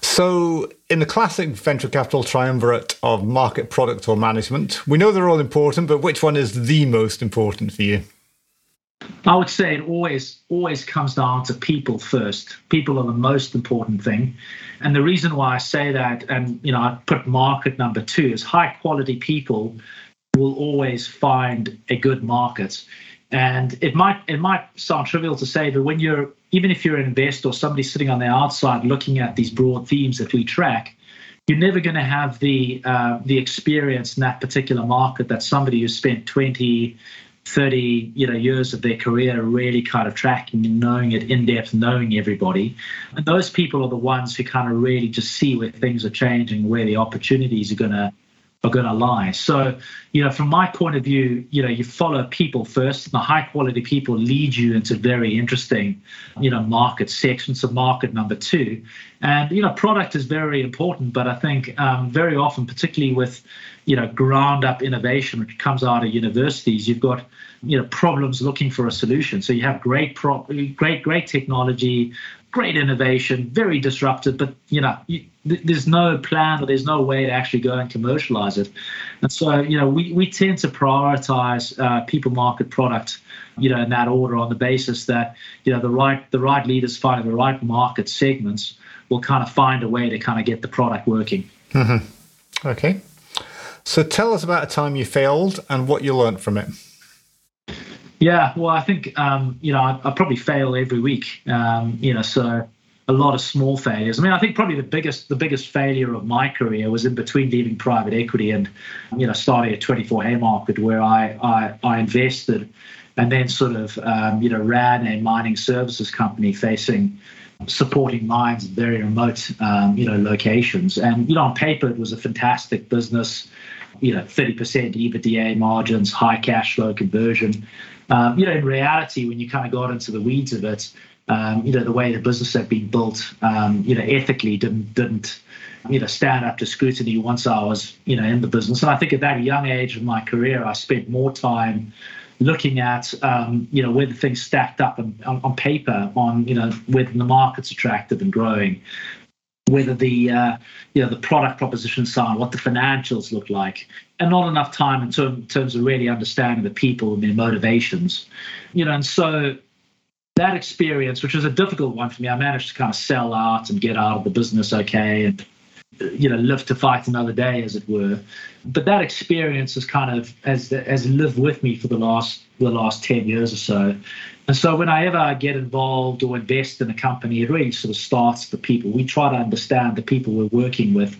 So, in the classic venture capital triumvirate of market, product, or management, we know they're all important, but which one is the most important for you? I would say it always always comes down to people first. People are the most important thing, and the reason why I say that, and you know, I put market number two is high quality people will always find a good market. And it might it might sound trivial to say, but when you're even if you're an investor or somebody sitting on the outside looking at these broad themes that we track, you're never going to have the uh, the experience in that particular market that somebody who spent 20 30 you know years of their career really kind of tracking and knowing it in depth knowing everybody. And those people are the ones who kind of really just see where things are changing where the opportunities are going to are going to lie. So, you know, from my point of view, you know, you follow people first. The high quality people lead you into very interesting, you know, market sections of market number two. And, you know, product is very important, but I think um, very often, particularly with, you know, ground up innovation, which comes out of universities, you've got, you know, problems looking for a solution. So you have great, pro- great, great technology, great innovation, very disruptive, but you know, you, th- there's no plan or there's no way to actually go and commercialize it. And so, you know, we, we tend to prioritize uh, people, market, product, you know, in that order on the basis that you know the right the right leaders finding the right market segments will kind of find a way to kind of get the product working. Mm-hmm. Okay. So tell us about a time you failed and what you learned from it. Yeah, well, I think um, you know I, I, probably fail every week. Um, you know, so a lot of small failures. I mean, I think probably the biggest the biggest failure of my career was in between leaving private equity and you know starting at 24 Haymarket, where I I, I invested and then sort of um, you know ran a mining services company facing supporting mines in very remote um, you know locations. And you know, on paper, it was a fantastic business. You know, 30% EBITDA margins, high cash flow conversion. Um, you know, in reality, when you kind of got into the weeds of it, um, you know, the way the business had been built, um, you know, ethically didn't didn't you know stand up to scrutiny once I was you know in the business. And I think at that young age of my career, I spent more time looking at um, you know whether things stacked up on, on, on, paper, on you know whether the market's attractive and growing, whether the uh, you know the product proposition side, what the financials look like, and not enough time in term, terms of really understanding the people and their motivations, you know. And so that experience, which was a difficult one for me, I managed to kind of sell out and get out of the business okay, and you know live to fight another day, as it were. But that experience has kind of has has lived with me for the last the last ten years or so, and so when I ever get involved or invest in a company, it really sort of starts the people. We try to understand the people we're working with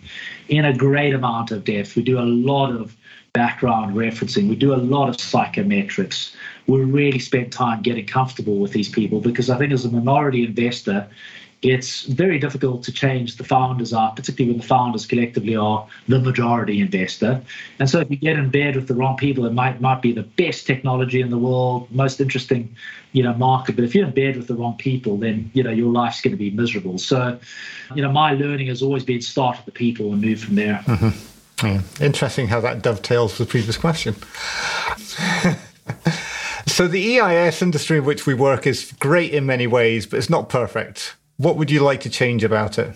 in a great amount of depth. We do a lot of background referencing. We do a lot of psychometrics. We really spend time getting comfortable with these people because I think as a minority investor, it's very difficult to change the founders are, particularly when the founders collectively are the majority investor. And so if you get in bed with the wrong people, it might might be the best technology in the world, most interesting, you know, market. But if you're in bed with the wrong people, then you know your life's going to be miserable. So, you know, my learning has always been start with the people and move from there. Mm-hmm. Yeah. Interesting how that dovetails with the previous question. (laughs) so the EIS industry in which we work is great in many ways, but it's not perfect. What would you like to change about it?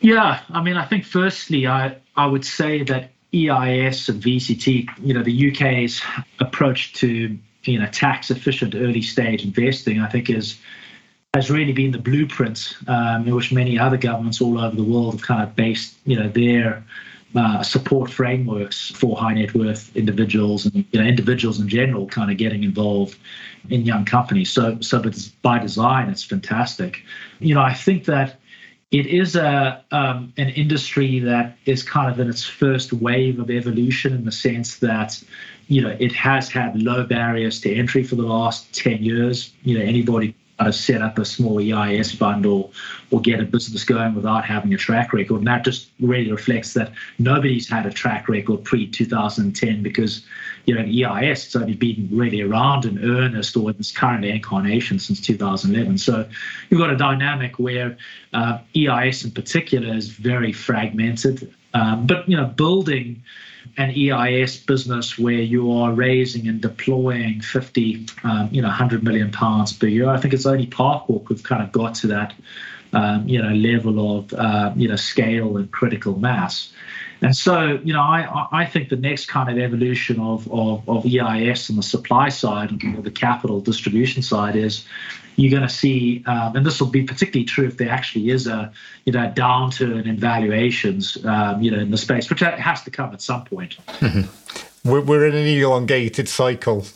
Yeah, I mean, I think firstly, I, I would say that EIS and VCT, you know, the UK's approach to you know tax efficient early stage investing, I think is has really been the blueprint um, in which many other governments all over the world have kind of based you know their uh, support frameworks for high net worth individuals and you know, individuals in general kind of getting involved in young companies. So, so it's by design, it's fantastic. You know, I think that it is a um, an industry that is kind of in its first wave of evolution in the sense that you know it has had low barriers to entry for the last 10 years you know anybody of set up a small EIS fund or, or get a business going without having a track record. And that just really reflects that nobody's had a track record pre 2010 because, you know, EIS has only been really around in earnest or in its current incarnation since 2011. So you've got a dynamic where uh, EIS in particular is very fragmented. Um, but, you know, building an EIS business where you are raising and deploying 50, um, you know, 100 million pounds per year. I think it's only Parkwalk who've kind of got to that, um, you know, level of, uh, you know, scale and critical mass. And so, you know, I, I think the next kind of evolution of, of, of EIS on the supply side and the capital distribution side is you're going to see, um, and this will be particularly true if there actually is a, you know, downturn in valuations, um, you know, in the space, which has to come at some point. Mm-hmm. We're, we're in an elongated cycle.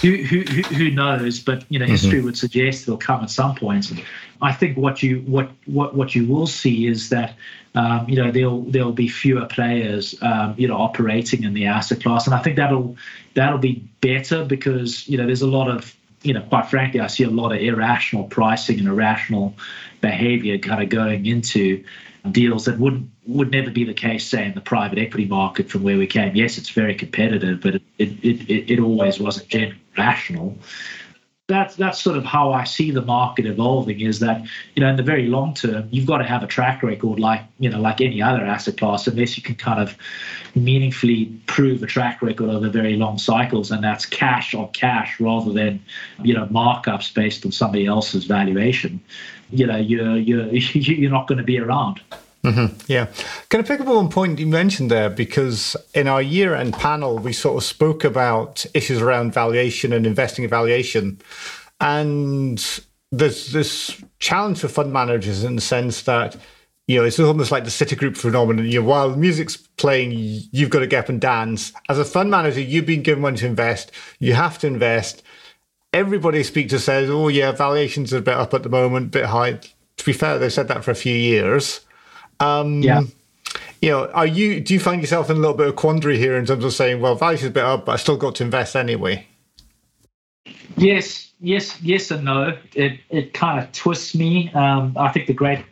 Who, who, who knows? But you know, mm-hmm. history would suggest it'll come at some point. I think what you what what what you will see is that um, you know there'll there'll be fewer players um, you know operating in the asset class, and I think that'll that'll be better because you know there's a lot of you know quite frankly I see a lot of irrational pricing and irrational behavior kind of going into deals that would would never be the case, say, in the private equity market from where we came. Yes, it's very competitive, but it it it, it always wasn't generally rational that's that's sort of how I see the market evolving. Is that you know in the very long term, you've got to have a track record like you know like any other asset class, unless you can kind of meaningfully prove a track record over very long cycles, and that's cash on cash rather than you know markups based on somebody else's valuation. You know you're you're (laughs) you're not going to be around. Mm-hmm. Yeah. Can I pick up on one point you mentioned there? Because in our year end panel, we sort of spoke about issues around valuation and investing in valuation. And there's this challenge for fund managers in the sense that, you know, it's almost like the Citigroup phenomenon. You know, while the music's playing, you've got to get up and dance. As a fund manager, you've been given money to invest. You have to invest. Everybody I speak to says, oh, yeah, valuations are a bit up at the moment, a bit high. To be fair, they've said that for a few years. Um, yeah. You know, are you? Do you find yourself in a little bit of quandary here in terms of saying, "Well, value's a bit up, but I still got to invest anyway"? Yes, yes, yes, and no. It it kind of twists me. Um, I think the great,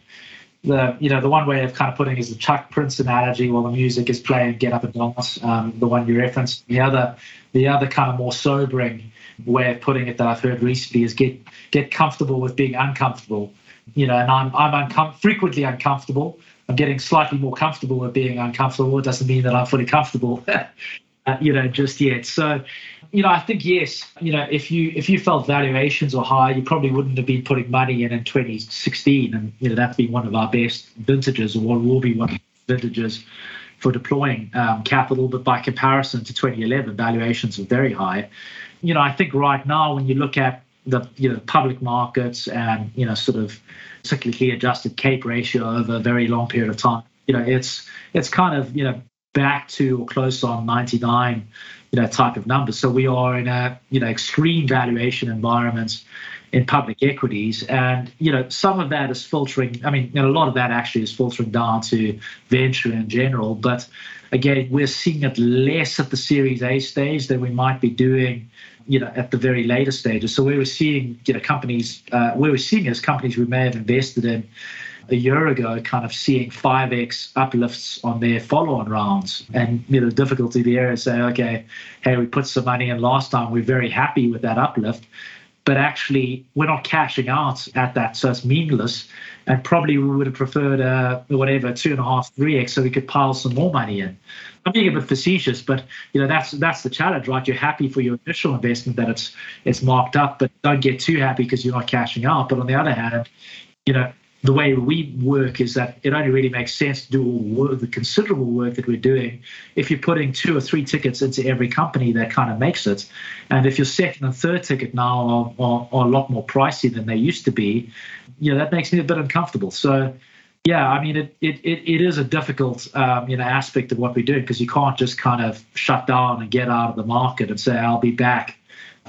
the you know, the one way of kind of putting is the Chuck Prince analogy. While the music is playing, get up and dance. Um, the one you referenced. The other, the other kind of more sobering way of putting it that I've heard recently is get get comfortable with being uncomfortable. You know, and I'm I'm uncom- frequently uncomfortable I'm getting slightly more comfortable with being uncomfortable. It doesn't mean that I'm fully comfortable, (laughs) uh, you know, just yet. So, you know, I think yes, you know, if you if you felt valuations were high, you probably wouldn't have been putting money in in 2016, and you know that's been one of our best vintages, or what will be one of the vintages for deploying um, capital. But by comparison to 2011, valuations are very high. You know, I think right now when you look at the you know public markets and you know sort of cyclically adjusted CAPE ratio over a very long period of time. You know, it's it's kind of you know back to or close on 99, you know, type of numbers. So we are in a you know extreme valuation environments in public equities, and you know some of that is filtering. I mean, a lot of that actually is filtering down to venture in general, but again, we're seeing it less at the Series A stage than we might be doing you know, at the very later stages. So we were seeing, you know, companies, uh, we were seeing as companies we may have invested in a year ago, kind of seeing 5x uplifts on their follow-on rounds. And, you know, the difficulty there is say, okay, hey, we put some money in last time. We're very happy with that uplift. But actually, we're not cashing out at that, so it's meaningless. And probably we would have preferred, uh, whatever, two and a half, three x, so we could pile some more money in. I'm being a bit facetious, but you know that's that's the challenge, right? You're happy for your initial investment that it's it's marked up, but don't get too happy because you're not cashing out. But on the other hand, you know the way we work is that it only really makes sense to do all the considerable work that we're doing if you're putting two or three tickets into every company that kind of makes it. And if your second and third ticket now are, are, are a lot more pricey than they used to be, you know, that makes me a bit uncomfortable. So Yeah, I mean, it it, it, it is a difficult um, you know aspect of what we do because you can't just kind of shut down and get out of the market and say I'll be back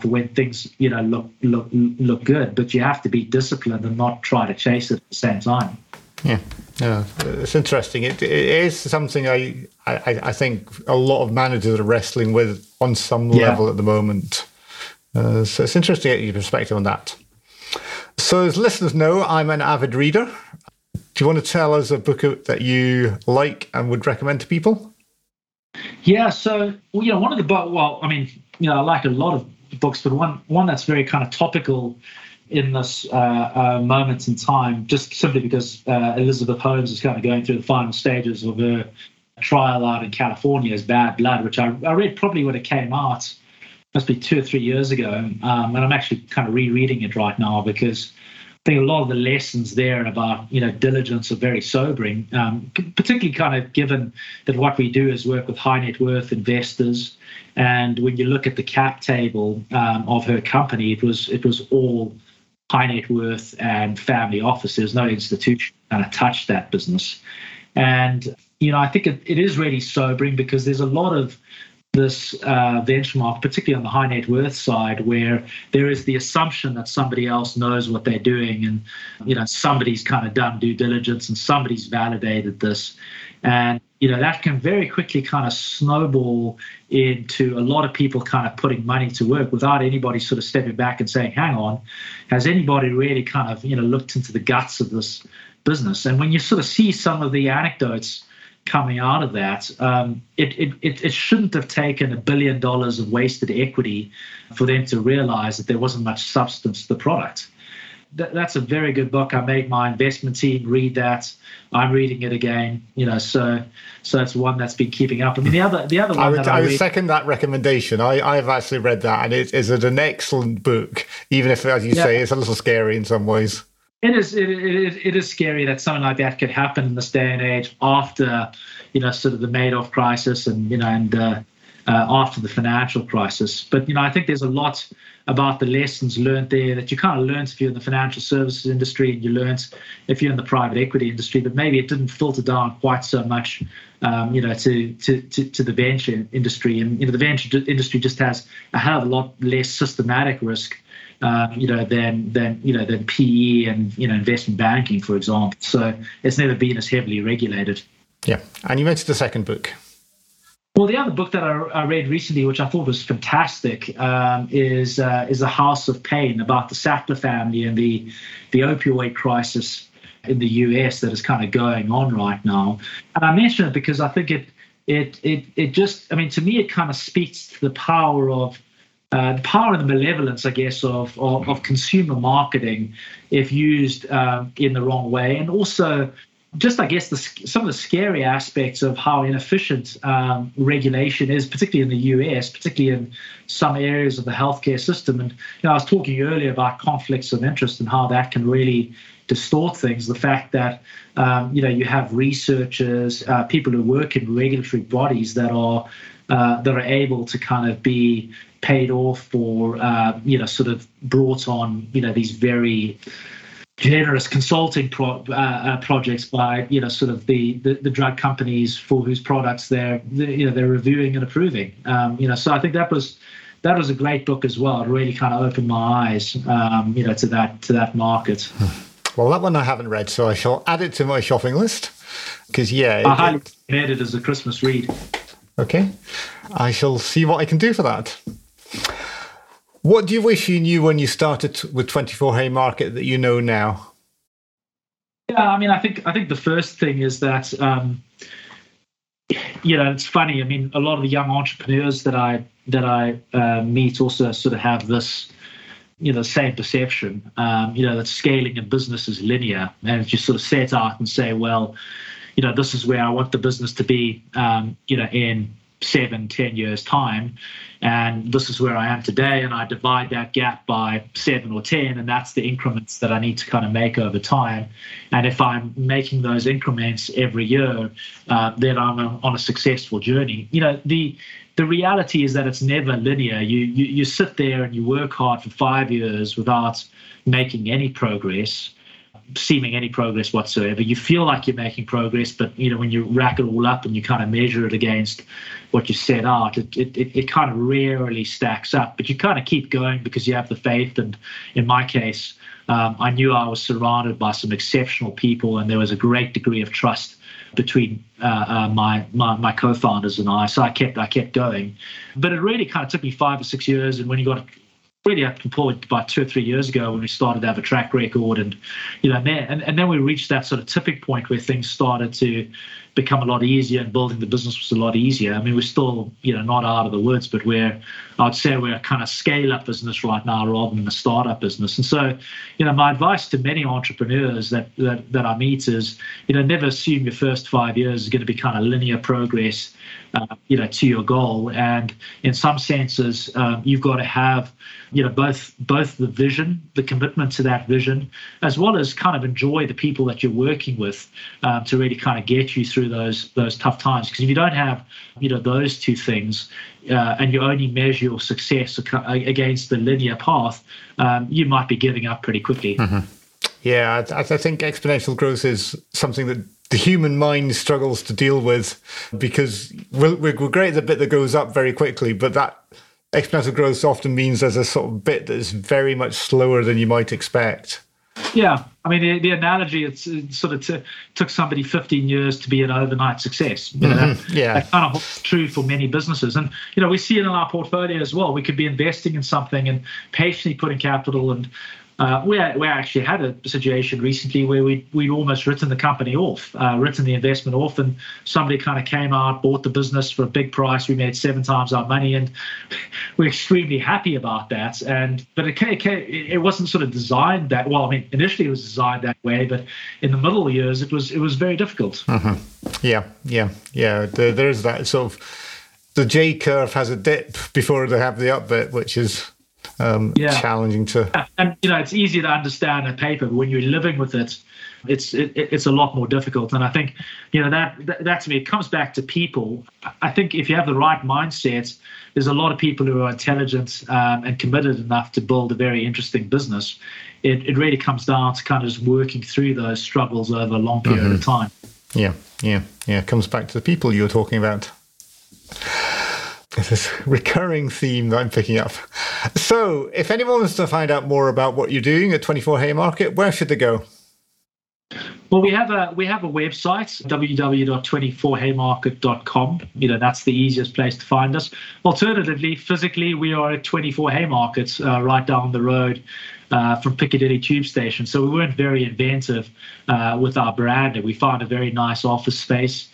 when things you know look look look good. But you have to be disciplined and not try to chase it at the same time. Yeah, yeah, it's interesting. It, it is something I, I I think a lot of managers are wrestling with on some yeah. level at the moment. Uh, so it's interesting to get your perspective on that. So, as listeners know, I'm an avid reader. Do you want to tell us a book that you like and would recommend to people? Yeah, so you know, one of the. Well, I mean, you know, I like a lot of books, but one one that's very kind of topical in this uh, uh, moment in time, just simply because uh, Elizabeth Holmes is kind of going through the final stages of her trial out in California as Bad Blood, which I, I read probably when it came out, must be two or three years ago, um, and I'm actually kind of rereading it right now because I think a lot of the lessons there about you know diligence are very sobering, um, particularly kind of given that what we do is work with high net worth investors, and when you look at the cap table um, of her company, it was it was all high net worth and family offices. No institution kind of touched that business, and you know I think it, it is really sobering because there's a lot of this uh, benchmark, particularly on the high net worth side, where there is the assumption that somebody else knows what they're doing, and you know somebody's kind of done due diligence and somebody's validated this, and you know that can very quickly kind of snowball into a lot of people kind of putting money to work without anybody sort of stepping back and saying, "Hang on, has anybody really kind of you know looked into the guts of this business?" And when you sort of see some of the anecdotes coming out of that. Um, it, it, it shouldn't have taken a billion dollars of wasted equity for them to realize that there wasn't much substance to the product. Th- that's a very good book. I made my investment team read that. I'm reading it again. You know, so so it's one that's been keeping up. I mean, the other the other one I would, I, I would second that recommendation. I I've actually read that, and it is an excellent book, even if, as you yeah. say, it's a little scary in some ways it is it, it, it is scary that something like that could happen in this day and age after you know sort of the Madoff crisis and you know and uh, uh, after the financial crisis. But you know I think there's a lot about the lessons learned there that you kind of learned if you're in the financial services industry and you learned if you're in the private equity industry, but maybe it didn't filter down quite so much, um, you know, to, to, to, to, the venture industry. And, you know, the venture industry just has a hell of a lot less systematic risk um, you know, than than you know than PE and you know investment banking, for example. So it's never been as heavily regulated. Yeah, and you mentioned the second book. Well, the other book that I, I read recently, which I thought was fantastic, um, is uh, is The House of Pain about the Sackler family and the the opioid crisis in the US that is kind of going on right now. And I mention it because I think it it it it just I mean to me it kind of speaks to the power of uh, the power and the malevolence, I guess, of, of, of consumer marketing if used um, in the wrong way, and also just I guess the, some of the scary aspects of how inefficient um, regulation is, particularly in the US, particularly in some areas of the healthcare system. And you know, I was talking earlier about conflicts of interest and how that can really distort things. The fact that um, you know you have researchers, uh, people who work in regulatory bodies that are uh, that are able to kind of be paid off or uh, you know sort of brought on you know these very generous consulting pro, uh, uh, projects by you know sort of the, the, the drug companies for whose products they're, you know they're reviewing and approving. Um, you know so I think that was that was a great book as well. It really kind of opened my eyes um, you know to that to that market. Well that one I haven't read so I shall add it to my shopping list. Because yeah I highly recommend it as a Christmas read. Okay. I shall see what I can do for that what do you wish you knew when you started with 24 Haymarket that you know now? Yeah, I mean, I think I think the first thing is that um, you know it's funny. I mean, a lot of the young entrepreneurs that I that I uh, meet also sort of have this you know same perception. Um, you know that scaling a business is linear, and you sort of set out and say, well, you know, this is where I want the business to be. Um, you know, in seven, ten years time, and this is where I am today, and I divide that gap by seven or ten, and that's the increments that I need to kind of make over time. And if I'm making those increments every year, uh, then I'm a, on a successful journey. You know, the the reality is that it's never linear. You, you you sit there and you work hard for five years without making any progress seeming any progress whatsoever. You feel like you're making progress, but you know when you rack it all up and you kind of measure it against what you set out, it it, it, kind of rarely stacks up. But you kind of keep going because you have the faith. And in my case, um, I knew I was surrounded by some exceptional people, and there was a great degree of trust between uh, uh, my, my my co-founders and I. So I kept I kept going, but it really kind of took me five or six years. And when you got really up to point about two or three years ago when we started to have a track record and you know and, and then we reached that sort of tipping point where things started to become a lot easier and building the business was a lot easier. I mean, we're still, you know, not out of the woods, but we're, I'd say we're a kind of scale up business right now rather than a startup business. And so, you know, my advice to many entrepreneurs that, that, that I meet is, you know, never assume your first five years is going to be kind of linear progress, uh, you know, to your goal. And in some senses, um, you've got to have, you know, both both the vision, the commitment to that vision, as well as kind of enjoy the people that you're working with um, to really kind of get you through through those those tough times. Because if you don't have, you know, those two things, uh, and you only measure your success against the linear path, um, you might be giving up pretty quickly. Mm-hmm. Yeah, I, I think exponential growth is something that the human mind struggles to deal with because we're, we're great at the bit that goes up very quickly, but that exponential growth often means there's a sort of bit that is very much slower than you might expect. Yeah, I mean the, the analogy it's, it's sort of t- took somebody 15 years to be an overnight success. You know, mm-hmm. that, yeah, that kind of holds true for many businesses, and you know we see it in our portfolio as well. We could be investing in something and patiently putting capital and uh, we, we actually had a situation recently where we we almost written the company off, uh, written the investment off, and somebody kind of came out, bought the business for a big price. We made seven times our money, and (laughs) we're extremely happy about that. And but it, it, it wasn't sort of designed that well. I mean, initially it was designed that way, but in the middle years it was it was very difficult. Mm-hmm. Yeah, yeah, yeah. There, there's that sort of the J curve has a dip before they have the up bit, which is um, yeah. challenging to. And you know, it's easy to understand a paper, but when you're living with it, it's it, it's a lot more difficult. And I think you know that, that that to me it comes back to people. I think if you have the right mindset, there's a lot of people who are intelligent um, and committed enough to build a very interesting business. It it really comes down to kind of just working through those struggles over a long period mm-hmm. of time. Yeah, yeah, yeah. It comes back to the people you were talking about this recurring theme that I'm picking up. So, if anyone wants to find out more about what you're doing at 24 Haymarket, where should they go? Well, we have a we have a website www.24haymarket.com. You know that's the easiest place to find us. Alternatively, physically, we are at 24 Haymarkets, uh, right down the road uh, from Piccadilly Tube Station. So we weren't very inventive uh, with our brand. We found a very nice office space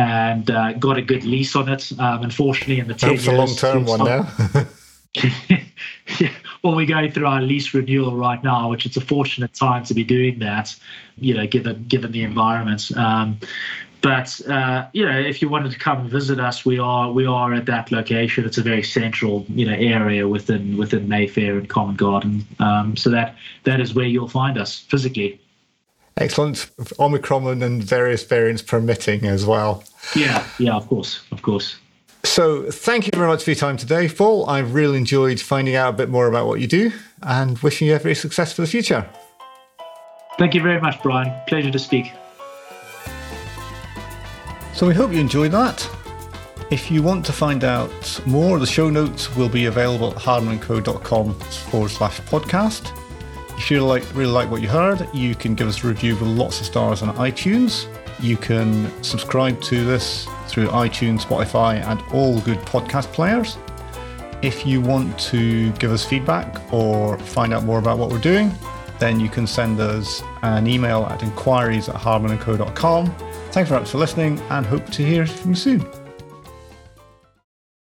and uh, got a good lease on it. Um, unfortunately, in the 10 That's years, a long term one now. (laughs) yeah, well, we're going through our lease renewal right now, which it's a fortunate time to be doing that, you know, given given the environment. Um, but uh, you know, if you wanted to come and visit us, we are we are at that location. It's a very central, you know, area within within Mayfair and Covent Garden. Um, so that that is where you'll find us physically. Excellent. Omicron and various variants permitting as well. Yeah, yeah, of course, of course. So, thank you very much for your time today, Paul. I've really enjoyed finding out a bit more about what you do and wishing you every success for the future. Thank you very much, Brian. Pleasure to speak. So, we hope you enjoyed that. If you want to find out more, the show notes will be available at hardmanco.com forward slash podcast. If you like really like what you heard, you can give us a review with lots of stars on iTunes. You can subscribe to this through iTunes, Spotify, and all good podcast players. If you want to give us feedback or find out more about what we're doing, then you can send us an email at inquiries at hardmanandco.com. Thanks very much for listening and hope to hear from you soon.